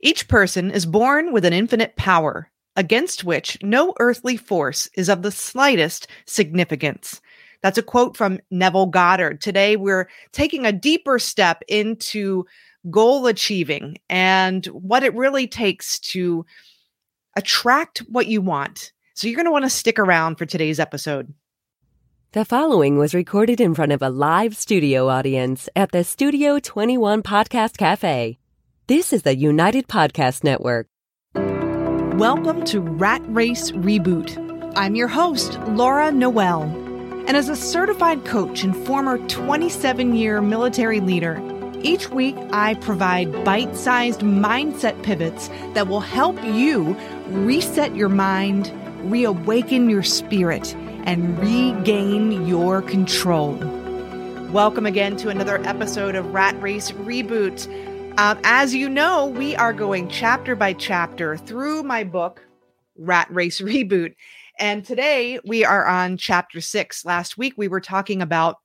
Each person is born with an infinite power, against which no earthly force is of the slightest significance. That's a quote from Neville Goddard. Today, we're taking a deeper step into goal achieving and what it really takes to attract what you want. So, you're going to want to stick around for today's episode. The following was recorded in front of a live studio audience at the Studio 21 Podcast Cafe. This is the United Podcast Network. Welcome to Rat Race Reboot. I'm your host, Laura Noel. And as a certified coach and former 27 year military leader, each week I provide bite sized mindset pivots that will help you reset your mind, reawaken your spirit, and regain your control. Welcome again to another episode of Rat Race Reboot. Um, as you know, we are going chapter by chapter through my book, Rat Race Reboot. And today we are on chapter six. Last week we were talking about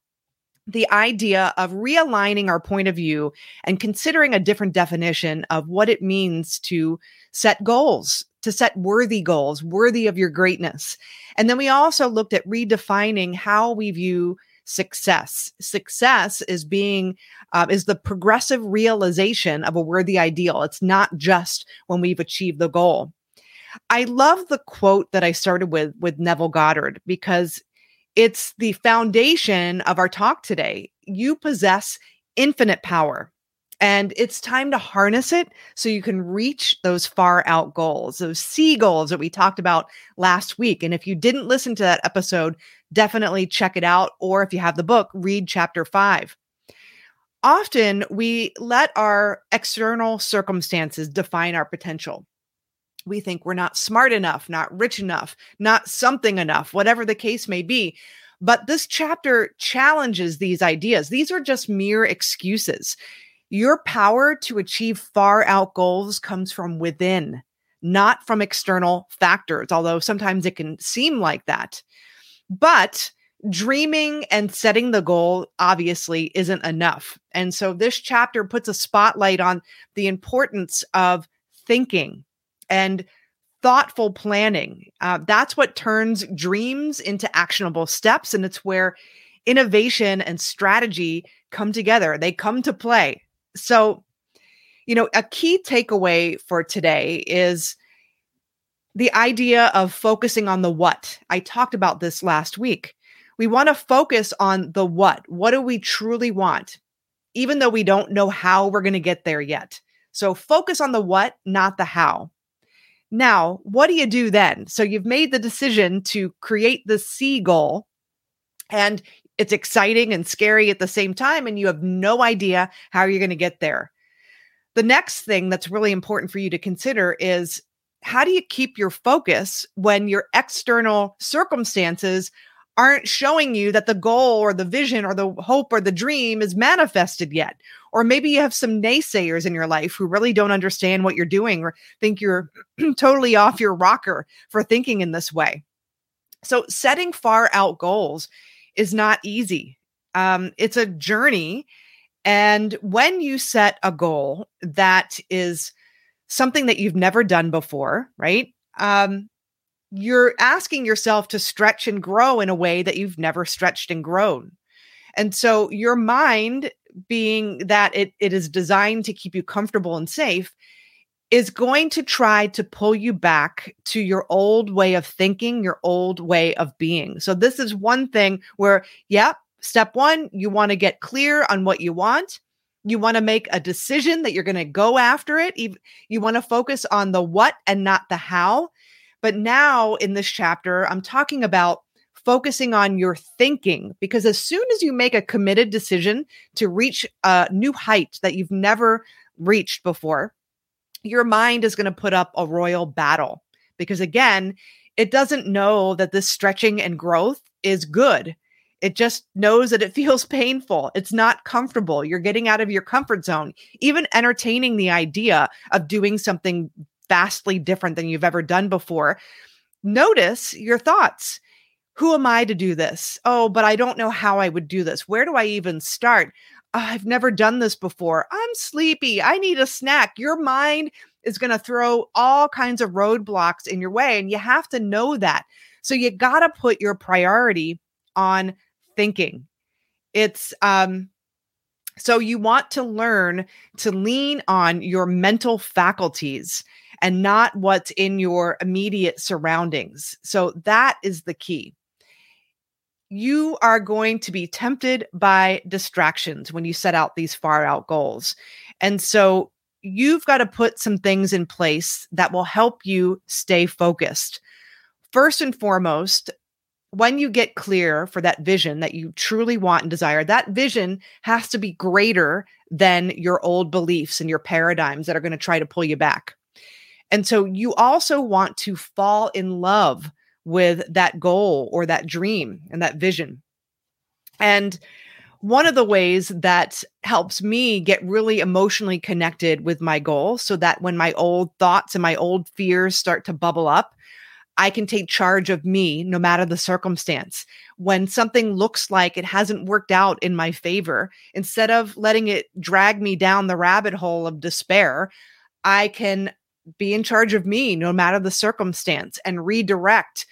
the idea of realigning our point of view and considering a different definition of what it means to set goals, to set worthy goals, worthy of your greatness. And then we also looked at redefining how we view success. Success is being uh, is the progressive realization of a worthy ideal. It's not just when we've achieved the goal. I love the quote that I started with with Neville Goddard because it's the foundation of our talk today. You possess infinite power. And it's time to harness it so you can reach those far out goals, those C goals that we talked about last week. And if you didn't listen to that episode, definitely check it out. Or if you have the book, read chapter five. Often we let our external circumstances define our potential. We think we're not smart enough, not rich enough, not something enough, whatever the case may be. But this chapter challenges these ideas. These are just mere excuses. Your power to achieve far out goals comes from within, not from external factors, although sometimes it can seem like that. But dreaming and setting the goal obviously isn't enough. And so this chapter puts a spotlight on the importance of thinking and thoughtful planning. Uh, that's what turns dreams into actionable steps. And it's where innovation and strategy come together, they come to play. So, you know, a key takeaway for today is the idea of focusing on the what. I talked about this last week. We want to focus on the what. What do we truly want? Even though we don't know how we're going to get there yet. So focus on the what, not the how. Now, what do you do then? So you've made the decision to create the C goal and it's exciting and scary at the same time, and you have no idea how you're going to get there. The next thing that's really important for you to consider is how do you keep your focus when your external circumstances aren't showing you that the goal or the vision or the hope or the dream is manifested yet? Or maybe you have some naysayers in your life who really don't understand what you're doing or think you're totally off your rocker for thinking in this way. So, setting far out goals is not easy. Um, it's a journey. And when you set a goal that is something that you've never done before, right? Um, you're asking yourself to stretch and grow in a way that you've never stretched and grown. And so your mind, being that it, it is designed to keep you comfortable and safe, is going to try to pull you back to your old way of thinking, your old way of being. So, this is one thing where, yeah, step one, you want to get clear on what you want. You want to make a decision that you're going to go after it. You want to focus on the what and not the how. But now in this chapter, I'm talking about focusing on your thinking because as soon as you make a committed decision to reach a new height that you've never reached before, your mind is going to put up a royal battle because again, it doesn't know that this stretching and growth is good. It just knows that it feels painful. It's not comfortable. You're getting out of your comfort zone. Even entertaining the idea of doing something vastly different than you've ever done before. Notice your thoughts. Who am I to do this? Oh, but I don't know how I would do this. Where do I even start? Ah, I've never done this before. I'm sleepy. I need a snack. Your mind is going to throw all kinds of roadblocks in your way. And you have to know that. So you got to put your priority on thinking. It's, um, so you want to learn to lean on your mental faculties and not what's in your immediate surroundings. So that is the key. You are going to be tempted by distractions when you set out these far out goals. And so you've got to put some things in place that will help you stay focused. First and foremost, when you get clear for that vision that you truly want and desire, that vision has to be greater than your old beliefs and your paradigms that are going to try to pull you back. And so you also want to fall in love with that goal or that dream and that vision. And one of the ways that helps me get really emotionally connected with my goal so that when my old thoughts and my old fears start to bubble up, I can take charge of me no matter the circumstance. When something looks like it hasn't worked out in my favor, instead of letting it drag me down the rabbit hole of despair, I can be in charge of me no matter the circumstance and redirect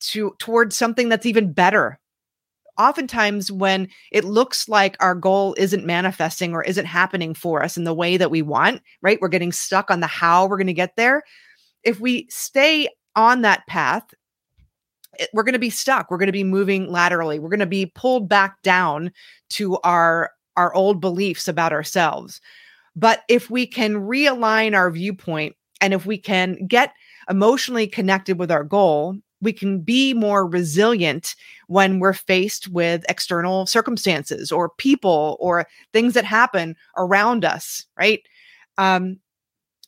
to towards something that's even better. Oftentimes when it looks like our goal isn't manifesting or isn't happening for us in the way that we want, right? We're getting stuck on the how we're going to get there. If we stay on that path, it, we're going to be stuck. We're going to be moving laterally. We're going to be pulled back down to our our old beliefs about ourselves. But if we can realign our viewpoint and if we can get emotionally connected with our goal, we can be more resilient when we're faced with external circumstances or people or things that happen around us, right? Um,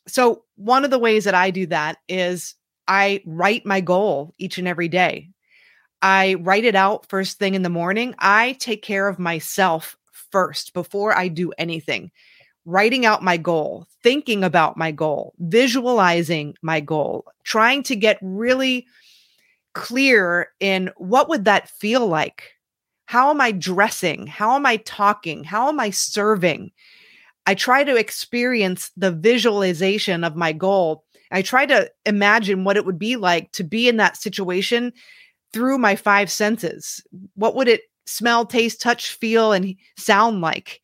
so, one of the ways that I do that is I write my goal each and every day. I write it out first thing in the morning. I take care of myself first before I do anything. Writing out my goal, thinking about my goal, visualizing my goal, trying to get really clear in what would that feel like? How am I dressing? How am I talking? How am I serving? I try to experience the visualization of my goal I try to imagine what it would be like to be in that situation through my five senses. What would it smell, taste, touch, feel, and sound like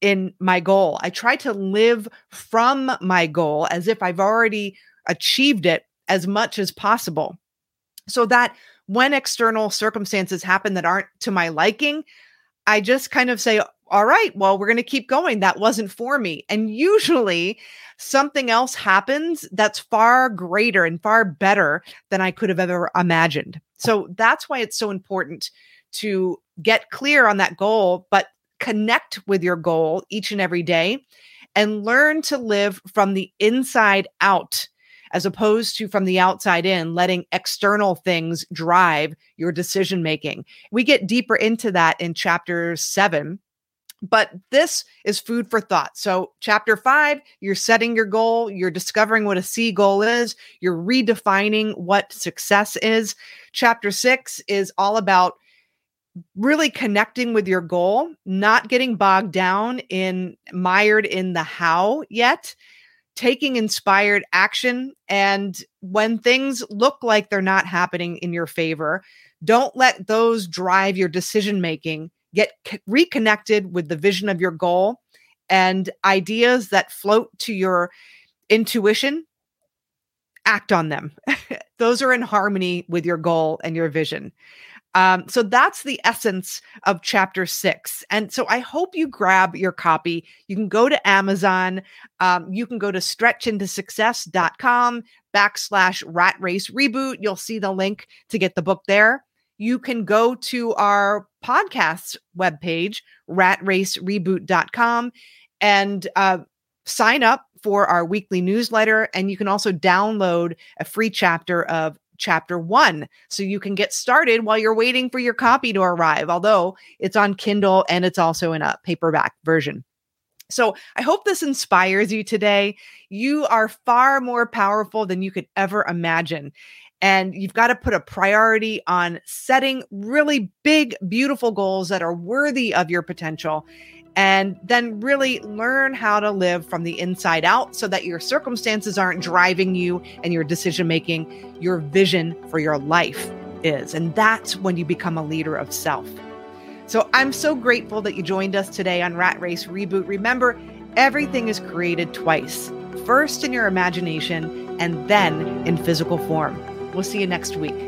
in my goal? I try to live from my goal as if I've already achieved it as much as possible so that when external circumstances happen that aren't to my liking, I just kind of say, all right, well, we're going to keep going. That wasn't for me. And usually something else happens that's far greater and far better than I could have ever imagined. So that's why it's so important to get clear on that goal, but connect with your goal each and every day and learn to live from the inside out as opposed to from the outside in, letting external things drive your decision making. We get deeper into that in chapter seven but this is food for thought. So, chapter five, you're setting your goal, you're discovering what a C goal is, you're redefining what success is. Chapter six is all about really connecting with your goal, not getting bogged down in mired in the how yet, taking inspired action. And when things look like they're not happening in your favor, don't let those drive your decision making get c- reconnected with the vision of your goal and ideas that float to your intuition. Act on them. Those are in harmony with your goal and your vision um, so that's the essence of chapter six. And so I hope you grab your copy. You can go to Amazon. Um, you can go to stretchintosuccess.com backslash rat race reboot. You'll see the link to get the book there you can go to our podcast webpage, ratracereboot.com, and uh, sign up for our weekly newsletter. And you can also download a free chapter of chapter one. So you can get started while you're waiting for your copy to arrive, although it's on Kindle and it's also in a paperback version. So I hope this inspires you today. You are far more powerful than you could ever imagine. And you've got to put a priority on setting really big, beautiful goals that are worthy of your potential and then really learn how to live from the inside out so that your circumstances aren't driving you and your decision making, your vision for your life is. And that's when you become a leader of self. So I'm so grateful that you joined us today on Rat Race Reboot. Remember, everything is created twice first in your imagination and then in physical form. We'll see you next week.